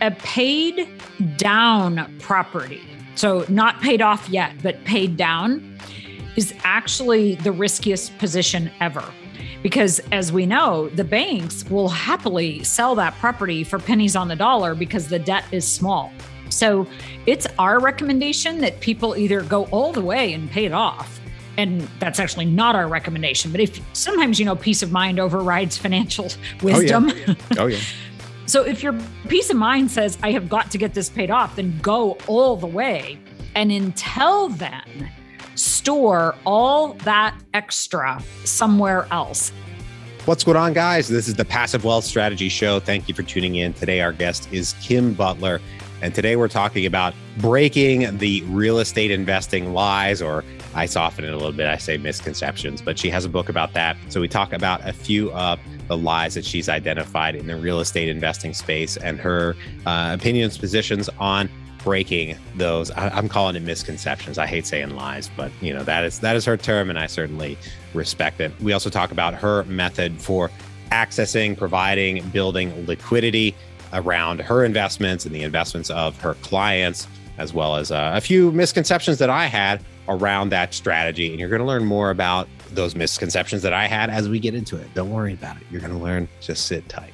a paid down property, so not paid off yet, but paid down, is actually the riskiest position ever. Because as we know, the banks will happily sell that property for pennies on the dollar because the debt is small. So it's our recommendation that people either go all the way and pay it off. And that's actually not our recommendation. But if sometimes, you know, peace of mind overrides financial oh, wisdom. Oh, yeah. oh, yeah. so if your peace of mind says, I have got to get this paid off, then go all the way. And until then, store all that extra somewhere else. What's going on, guys? This is the Passive Wealth Strategy Show. Thank you for tuning in. Today, our guest is Kim Butler. And today we're talking about breaking the real estate investing lies, or I soften it a little bit. I say misconceptions, but she has a book about that. So we talk about a few of the lies that she's identified in the real estate investing space and her uh, opinions, positions on breaking those. I, am calling it misconceptions. I hate saying lies but you know that is that is her term and i certainly respect it. We also talk about her method for accessing providing building liquidity around her investments and the investments of her clients, as well as uh, a few misconceptions that I had around that strategy. And you're going to learn more about those misconceptions that I had as we get into it. Don't worry about it. You're going to learn. Just sit tight.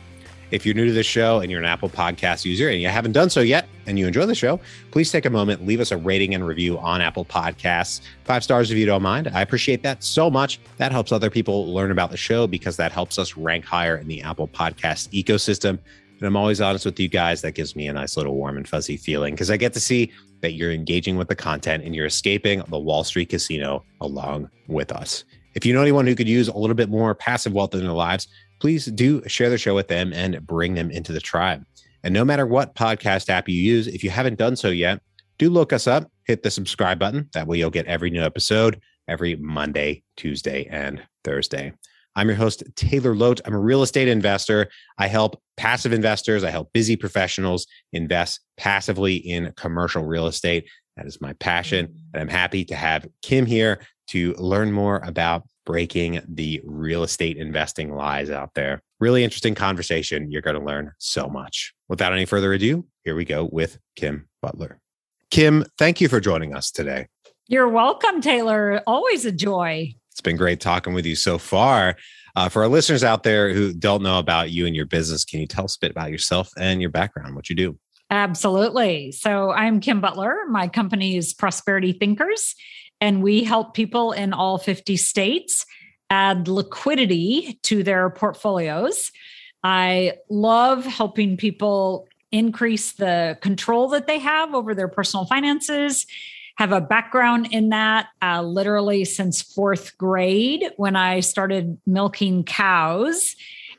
If you're new to the show and you're an Apple Podcast user and you haven't done so yet and you enjoy the show, please take a moment, leave us a rating and review on Apple Podcasts. Five stars if you don't mind. I appreciate that so much. That helps other people learn about the show because that helps us rank higher in the Apple Podcast ecosystem. And I'm always honest with you guys. That gives me a nice little warm and fuzzy feeling because I get to see that you're engaging with the content and you're escaping the Wall Street casino along with us. If you know anyone who could use a little bit more passive wealth in their lives, please do share the show with them and bring them into the tribe. And no matter what podcast app you use, if you haven't done so yet, do look us up, hit the subscribe button. That way you'll get every new episode every Monday, Tuesday, and Thursday. I'm your host, Taylor Loht. I'm a real estate investor. I help passive investors, I help busy professionals invest passively in commercial real estate. That is my passion. And I'm happy to have Kim here to learn more about breaking the real estate investing lies out there. Really interesting conversation. You're going to learn so much. Without any further ado, here we go with Kim Butler. Kim, thank you for joining us today. You're welcome, Taylor. Always a joy. It's been great talking with you so far. Uh, for our listeners out there who don't know about you and your business, can you tell us a bit about yourself and your background, what you do? Absolutely. So I'm Kim Butler. My company is Prosperity Thinkers, and we help people in all 50 states add liquidity to their portfolios. I love helping people increase the control that they have over their personal finances have a background in that uh, literally since fourth grade when I started milking cows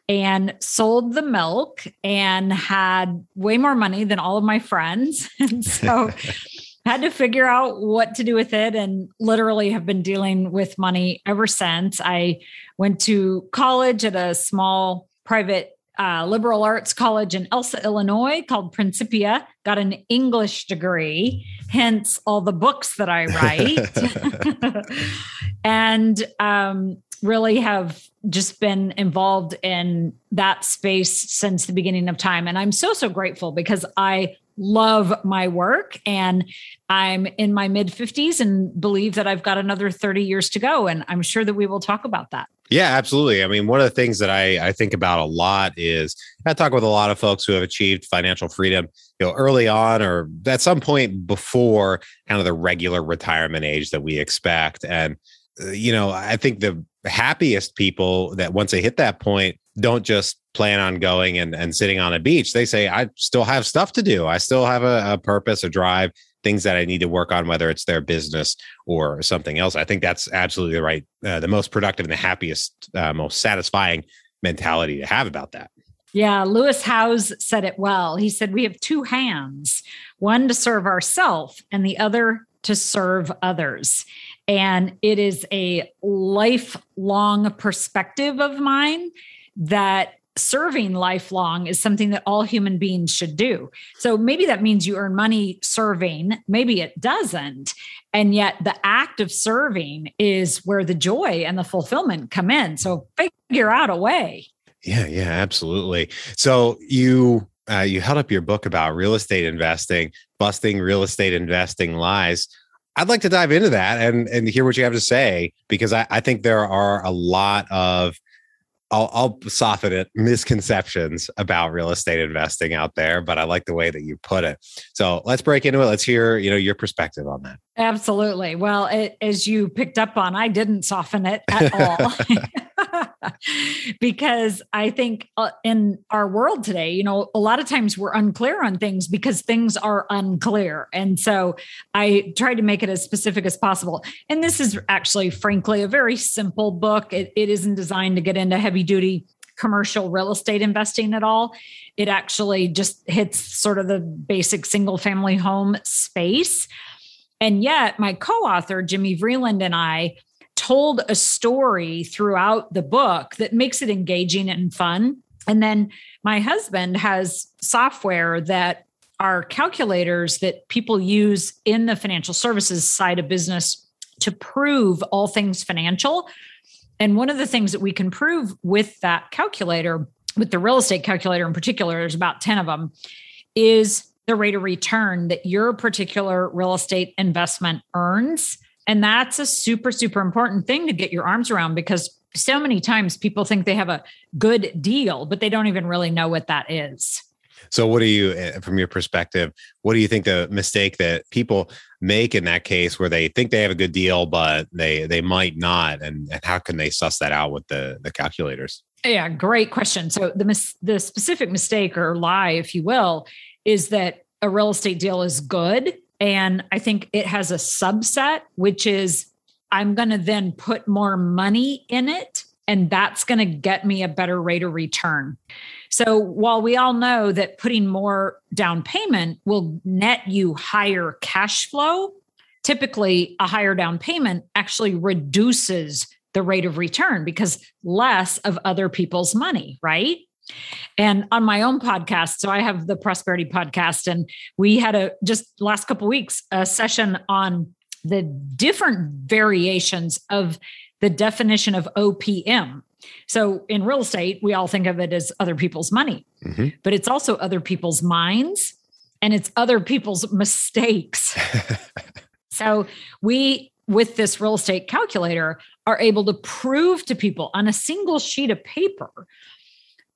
and sold the milk and had way more money than all of my friends. and so had to figure out what to do with it and literally have been dealing with money ever since. I went to college at a small private uh, liberal arts college in Elsah, Illinois, called Principia, got an English degree, hence all the books that I write. and um, really have just been involved in that space since the beginning of time. And I'm so, so grateful because I love my work and I'm in my mid 50s and believe that I've got another 30 years to go. And I'm sure that we will talk about that. Yeah, absolutely. I mean, one of the things that I, I think about a lot is I talk with a lot of folks who have achieved financial freedom, you know, early on or at some point before kind of the regular retirement age that we expect. And, uh, you know, I think the happiest people that once they hit that point don't just plan on going and, and sitting on a beach. They say, I still have stuff to do. I still have a, a purpose, a drive, things that I need to work on, whether it's their business or something else. I think that's absolutely right. Uh, the most productive and the happiest, uh, most satisfying mentality to have about that. Yeah, Lewis Howes said it well. He said, We have two hands, one to serve ourselves and the other to serve others. And it is a lifelong perspective of mine that serving lifelong is something that all human beings should do. So maybe that means you earn money serving, maybe it doesn't. And yet the act of serving is where the joy and the fulfillment come in. So figure out a way. Yeah, yeah, absolutely. So you uh, you held up your book about real estate investing, busting real estate investing lies. I'd like to dive into that and and hear what you have to say because I, I think there are a lot of I'll, I'll soften it misconceptions about real estate investing out there, but I like the way that you put it. So let's break into it. Let's hear you know your perspective on that. Absolutely. Well, it, as you picked up on, I didn't soften it at all. because I think uh, in our world today, you know, a lot of times we're unclear on things because things are unclear. And so I tried to make it as specific as possible. And this is actually, frankly, a very simple book. It, it isn't designed to get into heavy duty commercial real estate investing at all. It actually just hits sort of the basic single family home space. And yet, my co author, Jimmy Vreeland, and I told a story throughout the book that makes it engaging and fun. And then my husband has software that are calculators that people use in the financial services side of business to prove all things financial. And one of the things that we can prove with that calculator, with the real estate calculator in particular, there's about 10 of them, is the rate of return that your particular real estate investment earns and that's a super, super important thing to get your arms around because so many times people think they have a good deal, but they don't even really know what that is. So, what do you, eh, from your perspective, what do you think the mistake that people make in that case where they think they have a good deal, but they they might not, and, and how can they suss that out with the the calculators? Yeah, great question. So the mis- the specific mistake or lie, if you will, is that a real estate deal is good and I think it has a subset, which is I'm going to then put more money in it, and that's going to get me a better rate of return. So while we all know that putting more down payment will net you higher cash flow, typically a higher down payment actually reduces the rate of return because less of other people's money, right? And on my own podcast, so I have the Prosperity podcast, and we had a just last couple weeks a session on the different variations of the definition of OPM. So in real estate, we all think of it as other people's money, mm-hmm. but it's also other people's minds and it's other people's mistakes. so we with this real estate calculator are able to prove to people on a single sheet of paper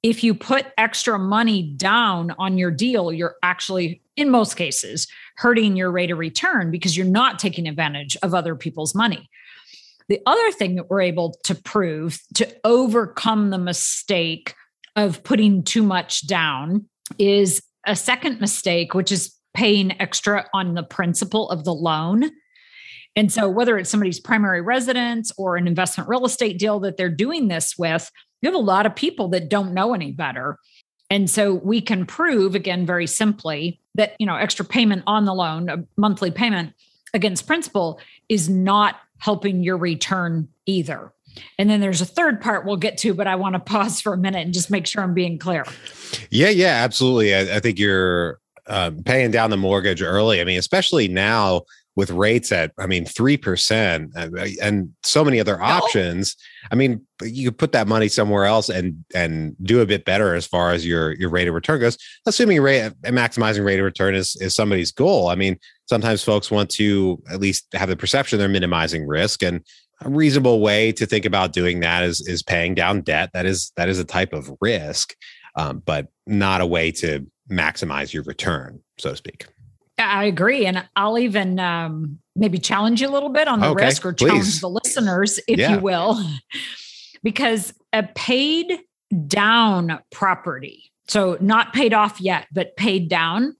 if you put extra money down on your deal, you're actually, in most cases, hurting your rate of return because you're not taking advantage of other people's money. The other thing that we're able to prove to overcome the mistake of putting too much down is a second mistake, which is paying extra on the principal of the loan. And so, whether it's somebody's primary residence or an investment real estate deal that they're doing this with, you have a lot of people that don't know any better. And so we can prove again very simply that, you know, extra payment on the loan, a monthly payment against principal is not helping your return either. And then there's a third part we'll get to, but I want to pause for a minute and just make sure I'm being clear. Yeah, yeah, absolutely. I, I think you're uh, paying down the mortgage early. I mean, especially now with rates at, I mean, 3% uh, and so many other options. I mean, you could put that money somewhere else and, and do a bit better as far as your, your rate of return goes, assuming rate maximizing rate of return is, is somebody's goal. I mean, sometimes folks want to at least have the perception they're minimizing risk and a reasonable way to think about doing that is, is paying down debt. That is, that is a type of risk, um, but not a way to maximize your return, so to speak. I agree. And I'll even um, maybe challenge you a little bit on the okay, risk or challenge please. the listeners, if yeah. you will, because a paid down property, so not paid off yet, but paid down,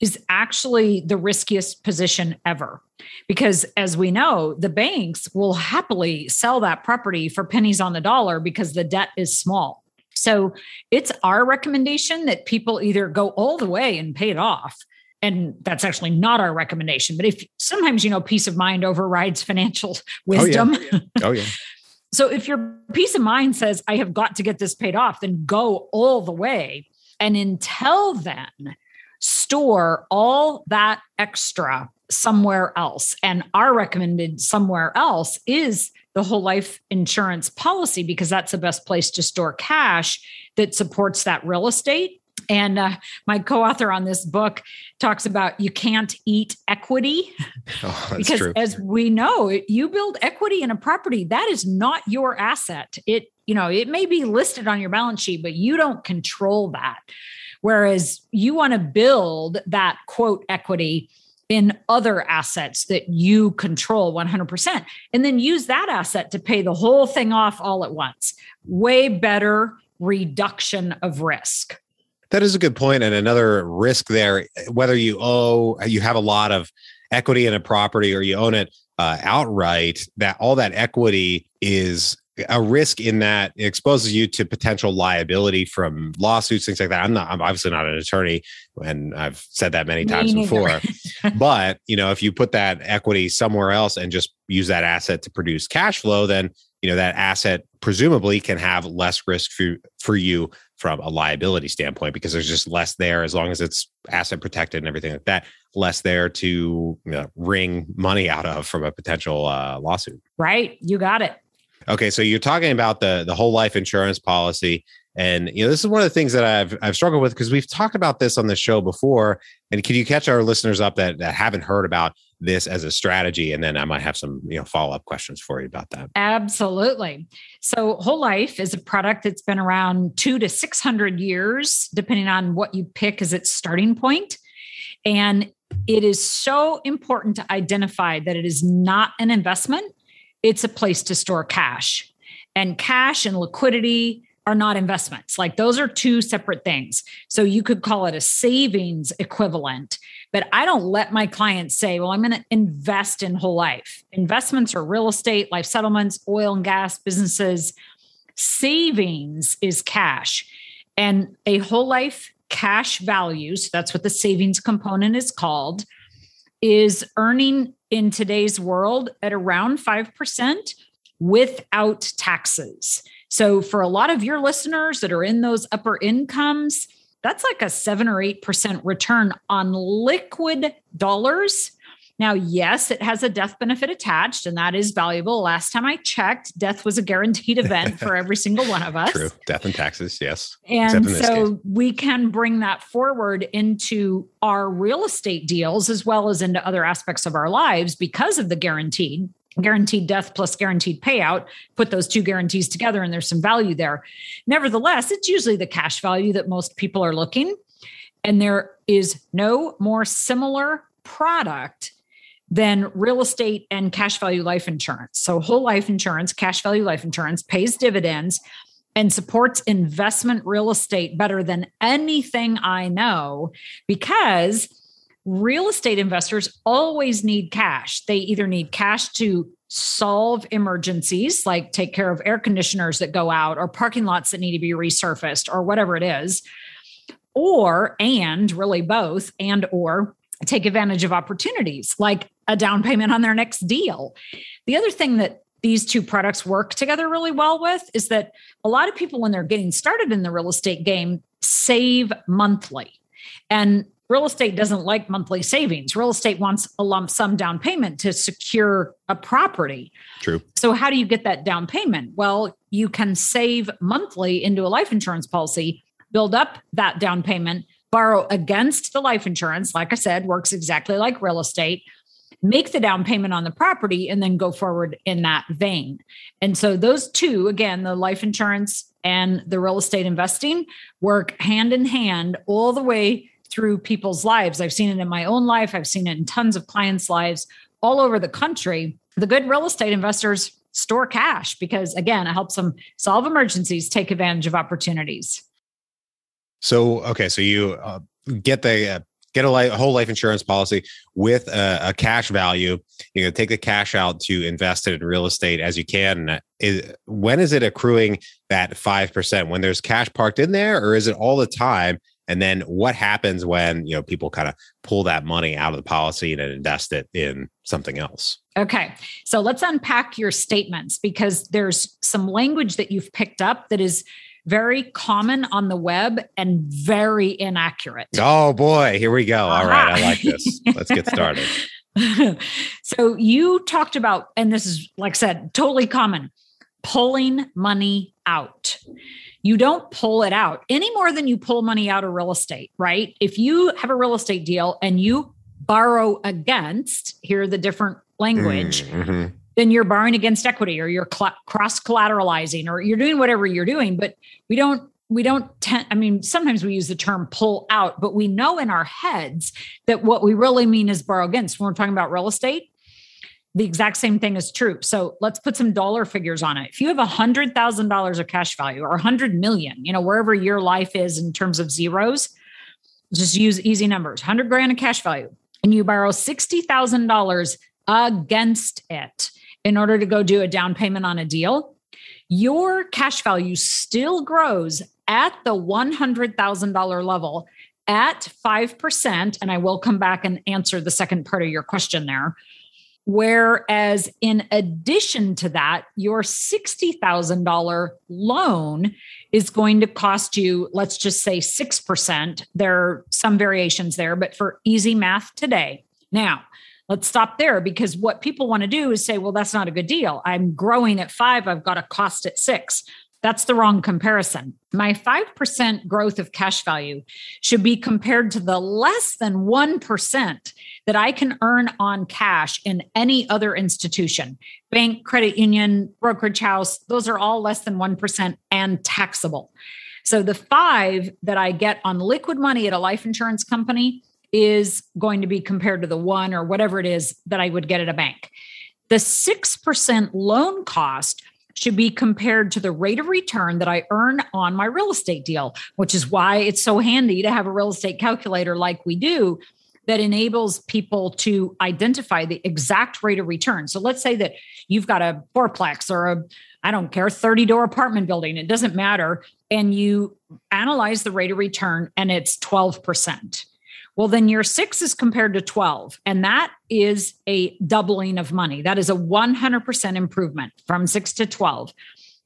is actually the riskiest position ever. Because as we know, the banks will happily sell that property for pennies on the dollar because the debt is small. So it's our recommendation that people either go all the way and pay it off and that's actually not our recommendation but if sometimes you know peace of mind overrides financial oh, wisdom. Oh yeah, oh, yeah. so if your peace of mind says i have got to get this paid off then go all the way. And until then store all that extra somewhere else. And our recommended somewhere else is the whole life insurance policy because that's the best place to store cash that supports that real estate And uh, my co author on this book talks about you can't eat equity. Oh, because true. as we know, you build equity in a property, that is not your asset. It, you know, it may be listed on your balance sheet, but you don't control that. Whereas you want to build that quote equity in other assets that you control 100% and then use that asset to pay the whole thing off all at once. Way better reduction of risk. That is a good point. And another risk there, whether you owe, you have a lot of equity in a property or you own it uh, outright, that all that equity is a risk in that it exposes you to potential liability from lawsuits, things like that. I'm not, I'm obviously not an attorney, and I've said that many times before. but you know, if you put that equity somewhere else and just use that asset to produce cash flow, then you know that asset presumably can have less risk for, for you from a liability standpoint because there's just less there as long as it's asset protected and everything like that less there to you know, wring money out of from a potential uh, lawsuit. Right. You got it. Okay, so you're talking about the the whole life insurance policy, and you know this is one of the things that I've I've struggled with because we've talked about this on the show before. And can you catch our listeners up that that haven't heard about this as a strategy? And then I might have some you know follow up questions for you about that. Absolutely. So whole life is a product that's been around two to six hundred years, depending on what you pick as its starting point, and it is so important to identify that it is not an investment it's a place to store cash. And cash and liquidity are not investments. Like those are two separate things. So you could call it a savings equivalent. But I don't let my clients say, well, I'm going to invest in whole life. Investments are real estate, life settlements, oil and gas businesses. Savings is cash. And a whole life cash value, so that's what the savings component is called, is earning in today's world at around 5% without taxes. So, for a lot of your listeners that are in those upper incomes, that's like a seven or 8% return on liquid dollars now, yes, it has a death benefit attached, and that is valuable. Last time I checked, death was a guaranteed event for every single one of us. True. Death and taxes, yes. And so we can bring that forward into our real estate deals as well as into other aspects of our lives because of the guaranteed guaranteed death plus guaranteed payout put those two guarantees together and there's some value there nevertheless it's usually the cash value that most people are looking and there is no more similar product than real estate and cash value life insurance. So, whole life insurance, cash value life insurance pays dividends and supports investment real estate better than anything I know because real estate investors always need cash. They either need cash to solve emergencies, like take care of air conditioners that go out or parking lots that need to be resurfaced or whatever it is, or and really both and or take advantage of opportunities like a down payment on their next deal. The other thing that these two products work together really well with is that a lot of people, when they're getting started in the real estate game, save monthly. And real estate doesn't like monthly savings. Real estate wants a lump sum down payment to secure a property. True. So, how do you get that down payment? Well, you can save monthly into a life insurance policy, build up that down payment, borrow against the life insurance. Like I said, works exactly like real estate make the down payment on the property and then go forward in that vein. And so those two, again, the life insurance and the real estate investing work hand in hand all the way through people's lives. I've seen it in my own life, I've seen it in tons of clients' lives all over the country. The good real estate investors store cash because, again, it helps them solve emergencies, take advantage of opportunities. So, okay, so you uh, get the uh, get a, life, a, whole life insurance policy with a, a, cash value. You know, take the cash out to invest it in real estate as you can. Is, when is it accruing that five percent? When there's cash parked in there, or is it all the time? And then what happens when you know people kind of pull that money out of the policy and invest it in something else? Okay, so let's unpack your statements because there's some language that you've picked up that is very common on the web and very inaccurate. Oh boy, here we go. All right, I like this. Let's get started. so you talked about, and this is like I said, totally common, pulling money out. You don't pull it out any more than you pull money out of real estate, right? If you have a real estate deal and you borrow against, here the different language, mm-hmm. then you're borrowing against equity or you're cl- cross collateralizing or you're doing whatever you're doing. But we don't we don't tend i mean sometimes we use the term pull out but we know in our heads that what we really mean is borrow against when we're talking about real estate the exact same thing is true so let's put some dollar figures on it if you have a hundred thousand dollars of cash value or a hundred million you know wherever your life is in terms of zeros just use easy numbers 100 grand of cash value and you borrow $60000 against it in order to go do a down payment on a deal your cash value still grows at the $100,000 level at 5%. And I will come back and answer the second part of your question there. Whereas, in addition to that, your $60,000 loan is going to cost you, let's just say 6%. There are some variations there, but for easy math today. Now, let's stop there because what people want to do is say, well, that's not a good deal. I'm growing at five, I've got a cost at six. That's the wrong comparison. My 5% growth of cash value should be compared to the less than 1% that I can earn on cash in any other institution bank, credit union, brokerage house. Those are all less than 1% and taxable. So the five that I get on liquid money at a life insurance company is going to be compared to the one or whatever it is that I would get at a bank. The 6% loan cost should be compared to the rate of return that I earn on my real estate deal, which is why it's so handy to have a real estate calculator like we do that enables people to identify the exact rate of return. So let's say that you've got a fourplex or a I don't care 30 door apartment building, it doesn't matter and you analyze the rate of return and it's 12%. Well, then your six is compared to 12, and that is a doubling of money. That is a 100% improvement from six to 12.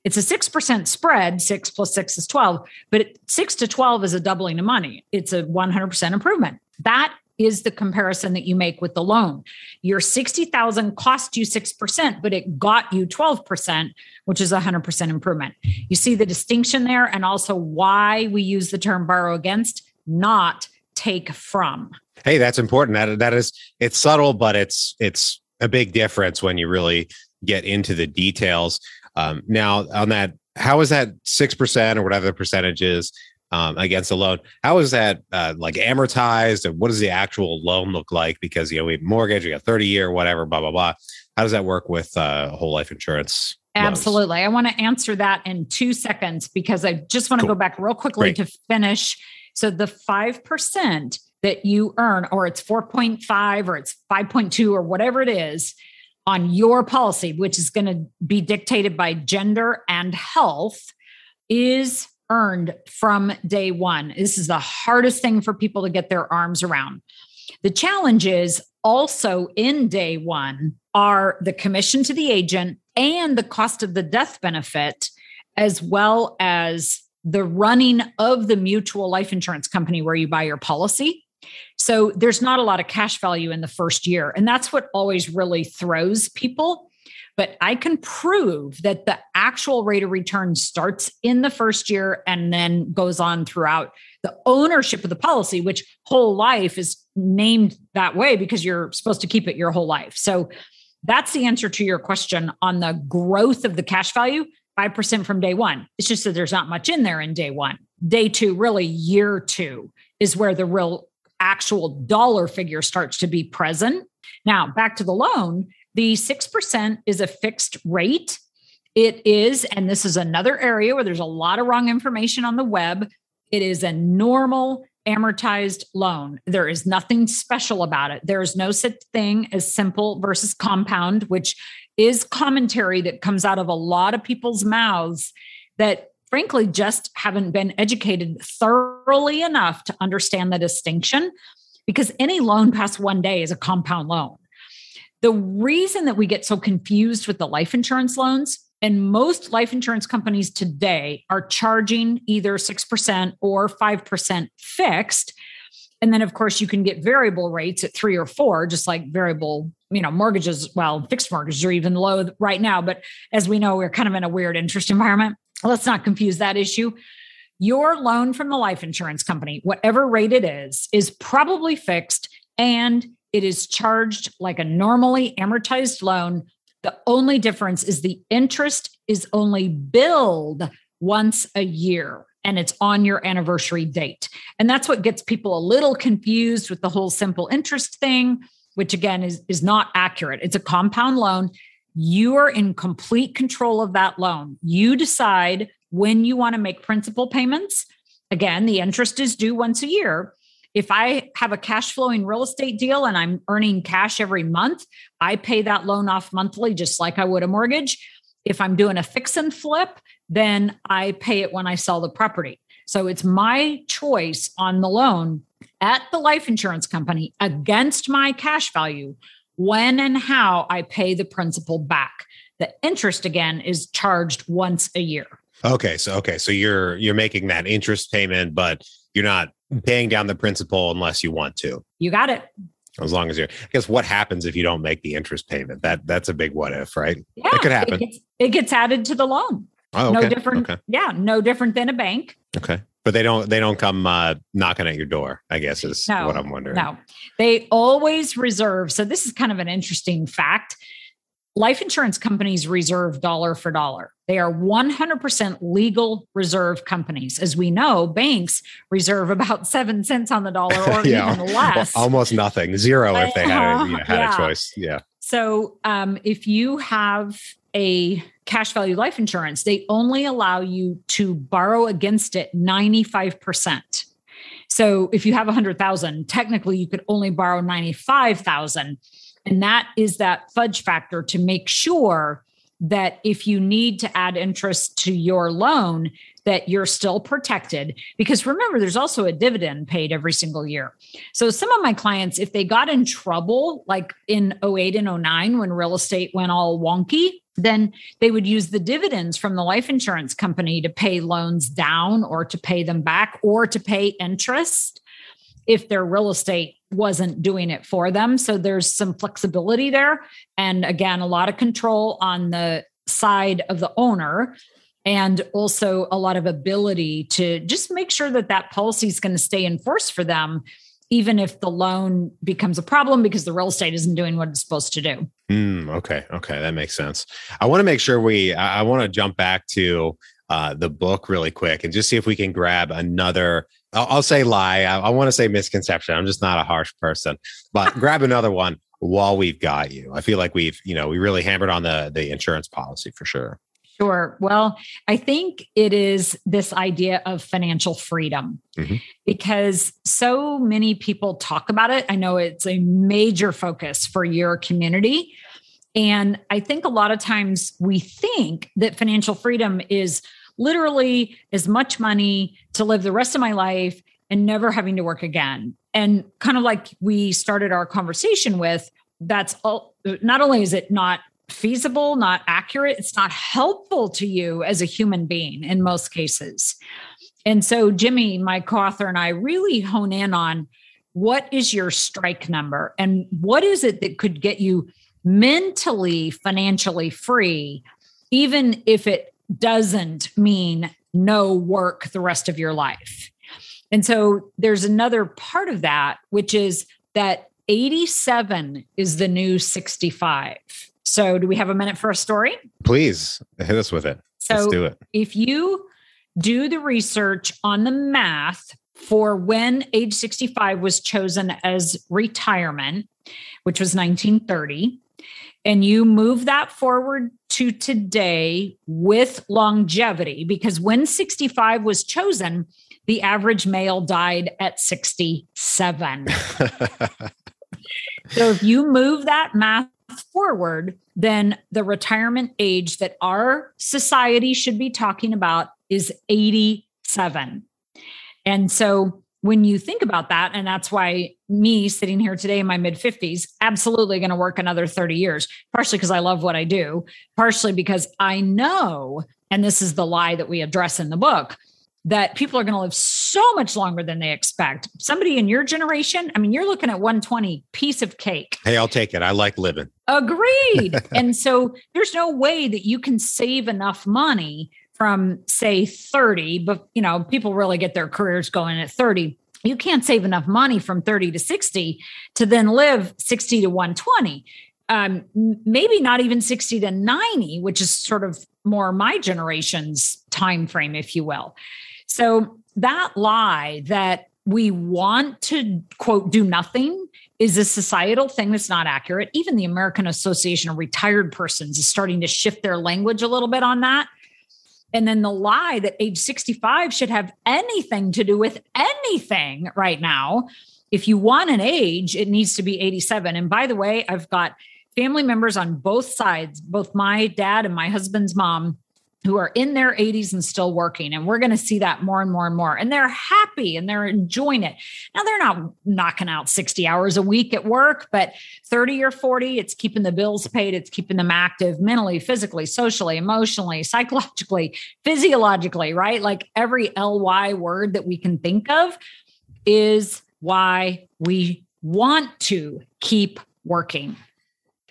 It's a 6% spread, six plus six is 12, but six to 12 is a doubling of money. It's a 100% improvement. That is the comparison that you make with the loan. Your 60,000 cost you 6%, but it got you 12%, which is a 100% improvement. You see the distinction there and also why we use the term borrow against, not take from. Hey, that's important. That that is it's subtle, but it's it's a big difference when you really get into the details. Um, now, on that, how is that six percent or whatever the percentage is um, against a loan? How is that uh, like amortized, and what does the actual loan look like? Because you know we have mortgage, we got thirty year, whatever, blah blah blah. How does that work with uh, whole life insurance? Absolutely. Loans? I want to answer that in two seconds because I just want to cool. go back real quickly Great. to finish so the 5% that you earn, or it's 4.5 or it's 5.2 or whatever it is on your policy, which is going to be dictated by gender and health, is earned from day one. This is the hardest thing for people to get their arms around. The challenge is also in day one are the commission to the agent and the cost of the death benefit, as well as the running of the mutual life insurance company where you buy your policy. So there's not a lot of cash value in the first year. And that's what always really throws people. But I can prove that the actual rate of return starts in the first year and then goes on throughout the ownership of the policy, which whole life is named that way because you're supposed to keep it your whole life. So that's the answer to your question on the growth of the cash value. 5% from day one. It's just that there's not much in there in day one. Day two, really year two, is where the real actual dollar figure starts to be present. Now, back to the loan, the 6% is a fixed rate. It is, and this is another area where there's a lot of wrong information on the web. It is a normal amortized loan. There is nothing special about it. There is no such thing as simple versus compound, which is commentary that comes out of a lot of people's mouths that frankly just haven't been educated thoroughly enough to understand the distinction because any loan past one day is a compound loan. The reason that we get so confused with the life insurance loans and most life insurance companies today are charging either 6% or 5% fixed and then of course you can get variable rates at 3 or 4 just like variable you know mortgages well fixed mortgages are even low right now but as we know we're kind of in a weird interest environment let's not confuse that issue. Your loan from the life insurance company, whatever rate it is, is probably fixed and it is charged like a normally amortized loan. The only difference is the interest is only billed once a year and it's on your anniversary date. And that's what gets people a little confused with the whole simple interest thing, which again is, is not accurate. It's a compound loan. You are in complete control of that loan. You decide when you want to make principal payments. Again, the interest is due once a year. If I have a cash flowing real estate deal and I'm earning cash every month, I pay that loan off monthly, just like I would a mortgage. If I'm doing a fix and flip, then I pay it when I sell the property. So it's my choice on the loan at the life insurance company against my cash value when and how I pay the principal back. The interest again is charged once a year. Okay, so okay, so you're you're making that interest payment, but you're not paying down the principal unless you want to. You got it. As long as you're, I guess, what happens if you don't make the interest payment? That that's a big what if, right? Yeah, it could happen. It gets, it gets added to the loan. Oh, okay. No different. Okay. Yeah, no different than a bank. Okay, but they don't they don't come uh, knocking at your door. I guess is No, what I'm wondering. No, they always reserve. So this is kind of an interesting fact. Life insurance companies reserve dollar for dollar. They are 100% legal reserve companies. As we know, banks reserve about seven cents on the dollar or Yeah. even less. Almost nothing, zero if they had a, you know, had Yeah. a choice. Yeah. So, um, if you have a cash value life insurance, they only allow you to borrow against it 95%. So, if you have 100,000, technically you could only borrow 95,000. And that is that fudge factor to make sure that if you need to add interest to your loan, that you're still protected. Because remember, there's also a dividend paid every single year. So some of my clients, if they got in trouble, like in 08 and 09 when real estate went all wonky, then they would use the dividends from the life insurance company to pay loans down or to pay them back or to pay interest if their real estate wasn't doing it for them. So there's some flexibility there. And again, a lot of control on the side of the owner and also a lot of ability to just make sure that that policy is going to stay in force for them even if the loan becomes a problem because the real estate isn't doing what it's supposed to do Mm, okay. Okay. That makes sense. I want to make sure we, I, I want to jump back to uh, the book really quick and just see if we can grab another, I'll, I'll say lie. I, I want to say misconception. I'm just not a harsh person, but grab another one while we've got you. I feel like we've, you know, we really hammered on the, the insurance policy for sure. Sure. Well, I think it is this idea of financial freedom Mhm. because so many people talk about it. I know it's a major focus for your community. And I think a lot of times we think that financial freedom is literally as much money to live the rest of my life and never having to work again. And kind of like we started our conversation with, that's all, not only is it not feasible, not accurate, it's not helpful to you as a human being in most cases. And so, Jimmy, my co author, and I really hone in on what is your strike number and what is it that could get you mentally, financially free, even if it doesn't mean no work the rest of your life. And so, there's another part of that, which is that 87 is the new 65. So, do we have a minute for a story? Please hit us with it. Let's do it. if you do the research on the math for when age 65 was chosen as retirement, which was 1930, and you move that forward to today with longevity, because when 65 was chosen, the average male died at 67. So if you move that math forward, then the retirement age that our society should be talking about is 87. And so when you think about that, and that's why me sitting here today in my mid 50s, absolutely going to work another 30 years, partially because I love what I do, partially because I know, and this is the lie that we address in the book, that people are going to live so much longer than they expect. Somebody in your generation, I mean, you're looking at 120 piece of cake. hey, I'll take it. I like living. Agreed. and so there's no way that you can save enough money from say 30, but you know, people really get their careers going at 30. You can't save enough money from 30 to 60 to then live 60 to 120. Um, maybe not even 60 to 90, which is sort of more my generation's time frame, if you will. So that lie that we want to quote do nothing is a societal thing that's not accurate. Even the American Association of Retired Persons is starting to shift their language a little bit on that. And then the lie that age 65 should have anything to do with anything right now. If you want an age, it needs to be 87. And by the way, I've got family members on both sides, both my dad and my husband's mom, who are in their 80s and still working. And we're going to see that more and more and more. And they're happy and they're enjoying it. Now, they're not knocking out 60 hours a week at work, but 30 or 40, it's keeping the bills paid, it's keeping them active mentally, physically, socially, emotionally, psychologically, physiologically, right? Like every LY word that we can think of is why we want to keep working.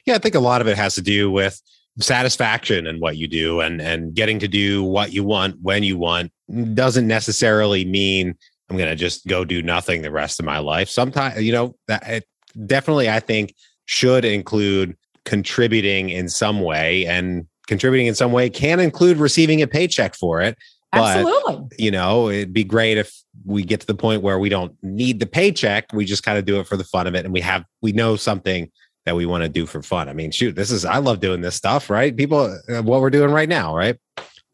Yeah, I think a lot of it has to do with satisfaction in what you do and and getting to do what you want when you want doesn't necessarily mean I'm going to just go do nothing the rest of my life. Sometimes, you know, that it definitely I think should include contributing in some way and contributing in some way can include receiving a paycheck for it. But, Absolutely. You know, it'd be great if we get to the point where we don't need the paycheck. We just kind of do it for the fun of it. And we have, we know something that we want to do for fun. I mean, shoot, this is I love doing this stuff, right? People, uh, what we're doing right now, right?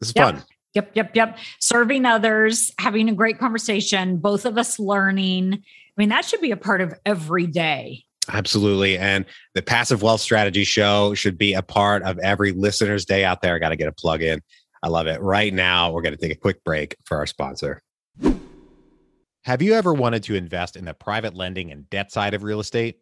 This is yep. fun. Yep, yep, yep. Serving others, having a great conversation, both of us learning. I mean, that should be a part of every day. Absolutely. And the passive wealth strategy show should be a part of every listener's day out there. I got to get a plug in. I love it. Right now, we're going to take a quick break for our sponsor. Have you ever wanted to invest in the private lending and debt side of real estate?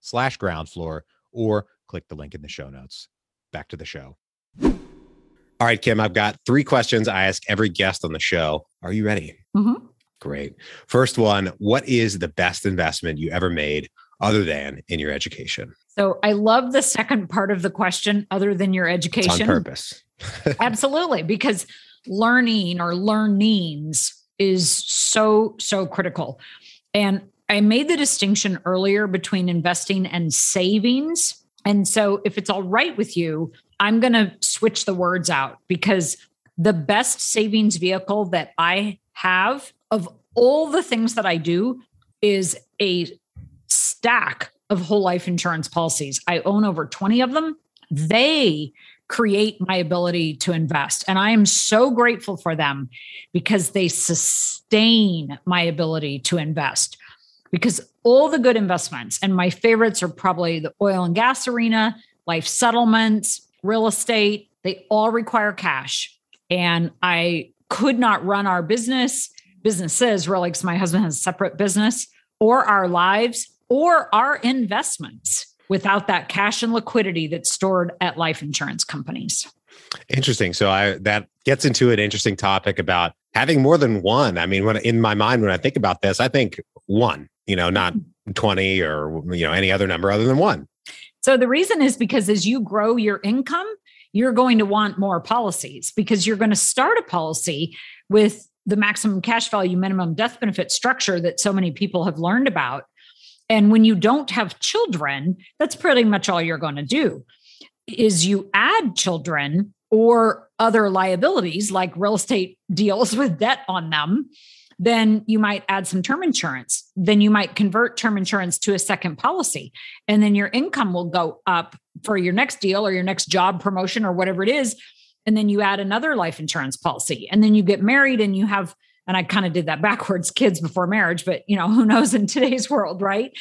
slash Groundfloor or click the link in the show notes. Back to the show. All right, Kim, I've got three questions I ask every guest on the show. Are you ready? Mm-hmm. Great. First one What is the best investment you ever made other than in your education? So I love the second part of the question, other than your education. It's on purpose. Absolutely, because learning or learnings is so, so critical. And I made the distinction earlier between investing and savings. And so, if it's all right with you, I'm going to switch the words out because the best savings vehicle that I have of all the things that I do is a stack of whole life insurance policies. I own over 20 of them. They create my ability to invest. And I am so grateful for them because they sustain my ability to invest because all the good investments, and my favorites are probably the oil and gas arena, life settlements, real estate, they all require cash. And I could not run our business, businesses really, because my husband has a separate business, or our lives, or our investments without that cash and liquidity that's stored at life insurance companies. Interesting. So I that gets into an interesting topic about having more than one. I mean, when in my mind when I think about this, I think one, you know, not mm. 20 or you know any other number other than one. So the reason is because as you grow your income, you're going to want more policies because you're going to start a policy with the maximum cash value minimum death benefit structure that so many people have learned about. And when you don't have children, that's pretty much all you're going to do is you add children or other liabilities like real estate deals with debt on them then you might add some term insurance. Then you might convert term insurance to a second policy. And then your income will go up for your next deal or your next job promotion or whatever it is. And then you add another life insurance policy. And then you get married and you have, and I kind of did that backwards kids before marriage, but you know, who knows in today's world, right?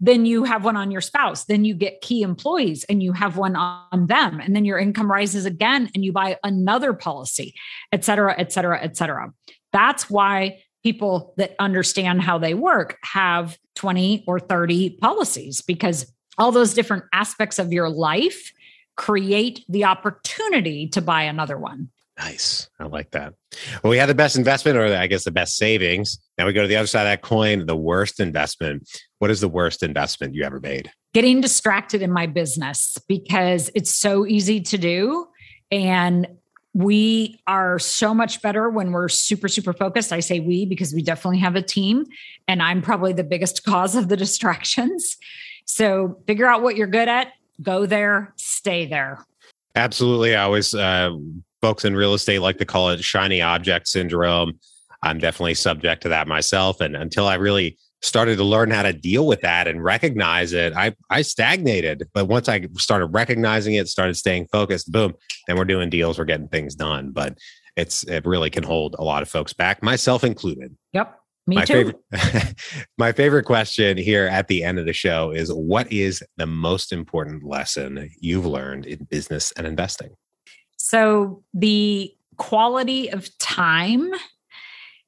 then you have one on your spouse then you get key employees and you have one on them and then your income rises again and you buy another policy et cetera et cetera et cetera that's why people that understand how they work have 20 or 30 policies because all those different aspects of your life create the opportunity to buy another one. Nice. I like that. Well, we had the best investment, or I guess the best savings. Now we go to the other side of that coin, the worst investment. What is the worst investment you ever made? Getting distracted in my business because it's so easy to do. And we are so much better when we're super super focused. I say we because we definitely have a team and i'm probably the biggest cause of the distractions. So figure out what you're good at go there stay there. Absolutely. I always uh, folks in real estate like to call it shiny object syndrome. I'm definitely subject to that myself. And until i really started to learn how to deal with that and recognize it, I I stagnated. But once I started recognizing it, started staying focused, boom, then we're doing deals, we're getting things done. But it's it really can hold a lot of folks back, myself included. Yep. Me my too. Favorite, my favorite question here at the end of the show is what is the most important lesson you've learned in business and investing? So the quality of time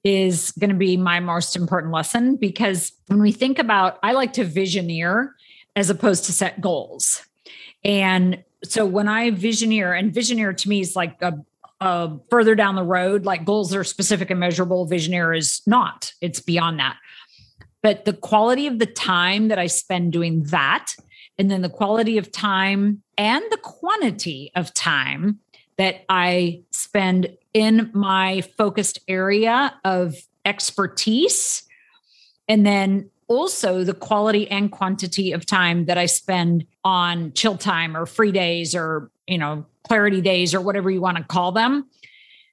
is going to be my most important lesson because when we think about, I like to visioneer as opposed to set goals. And so when I visioneer, and visioneer to me is like a, a further down the road, like goals are specific and measurable, visioneer is not, it's beyond that. But the quality of the time that I spend doing that, and then the quality of time and the quantity of time that I spend in my focused area of expertise. And then also the quality and quantity of time that I spend on chill time or free days or, you know, clarity days or whatever you want to call them.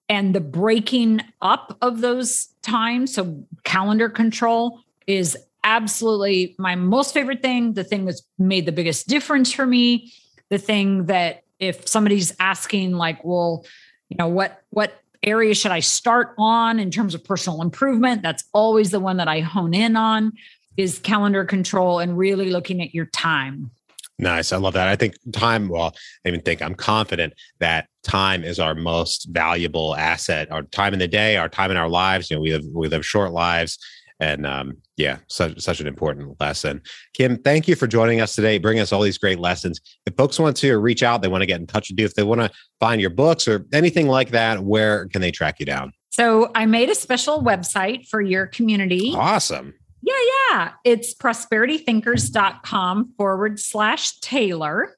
And the breaking up of those times, so calendar control is absolutely my most favorite thing, the thing that's made the biggest difference for me, the thing that if somebody's asking like, well, you know what what area should i start on in terms of personal improvement that's always the one that i hone in on is calendar control and really looking at your time Nice. I love that. I think time, well, I even think I'm confident that time is our most valuable asset. Our time in the day, our time in our lives. You know, we live we live short lives. And um, yeah, such such an important lesson. Kim, thank you for joining us today, bring us all these great lessons. If folks want to reach out, they want to get in touch with you, if they want to find your books or anything like that, where can they track you down? So I made a special website for your community. Awesome. Yeah, yeah. It's prosperitythinkers.com forward slash Taylor.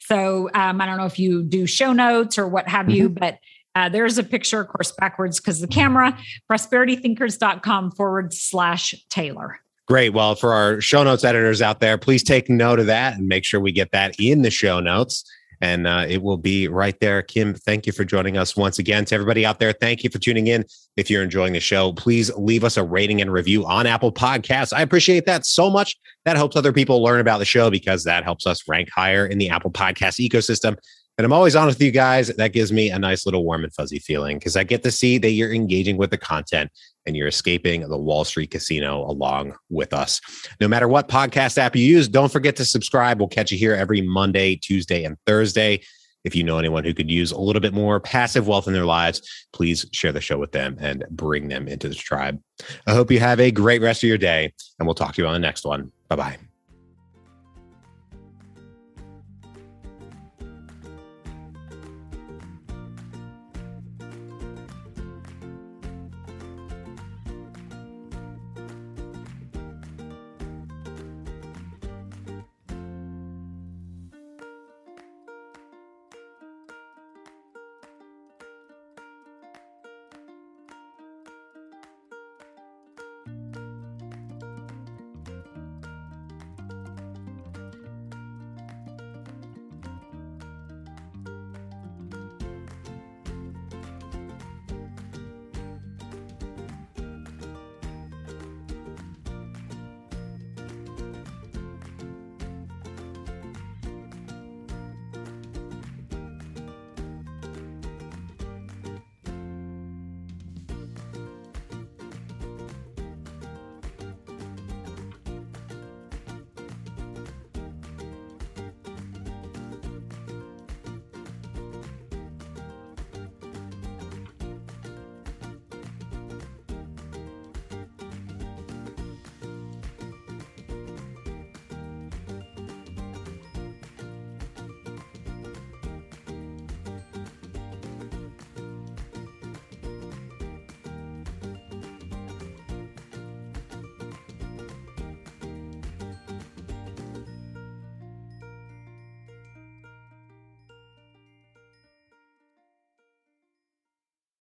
So um, I don't know if you do show notes or what have you, mm-hmm. but uh, there's a picture, of course, backwards because the camera, prosperitythinkers.com forward slash Taylor. Great. Well, for our show notes editors out there, please take note of that and make sure we get that in the show notes. And uh, it will be right there. Kim, thank you for joining us once again. To everybody out there, thank you for tuning in. If you're enjoying the show, please leave us a rating and review on Apple Podcasts. I appreciate that so much. That helps other people learn about the show because that helps us rank higher in the Apple Podcast ecosystem. And I'm always honest with you guys. That gives me a nice little warm and fuzzy feeling because I get to see that you're engaging with the content and you're escaping the Wall Street casino along with us. No matter what podcast app you use, don't forget to subscribe. We'll catch you here every Monday, Tuesday, and Thursday. If you know anyone who could use a little bit more passive wealth in their lives, please share the show with them and bring them into the tribe. I hope you have a great rest of your day, and we'll talk to you on the next one. Bye bye.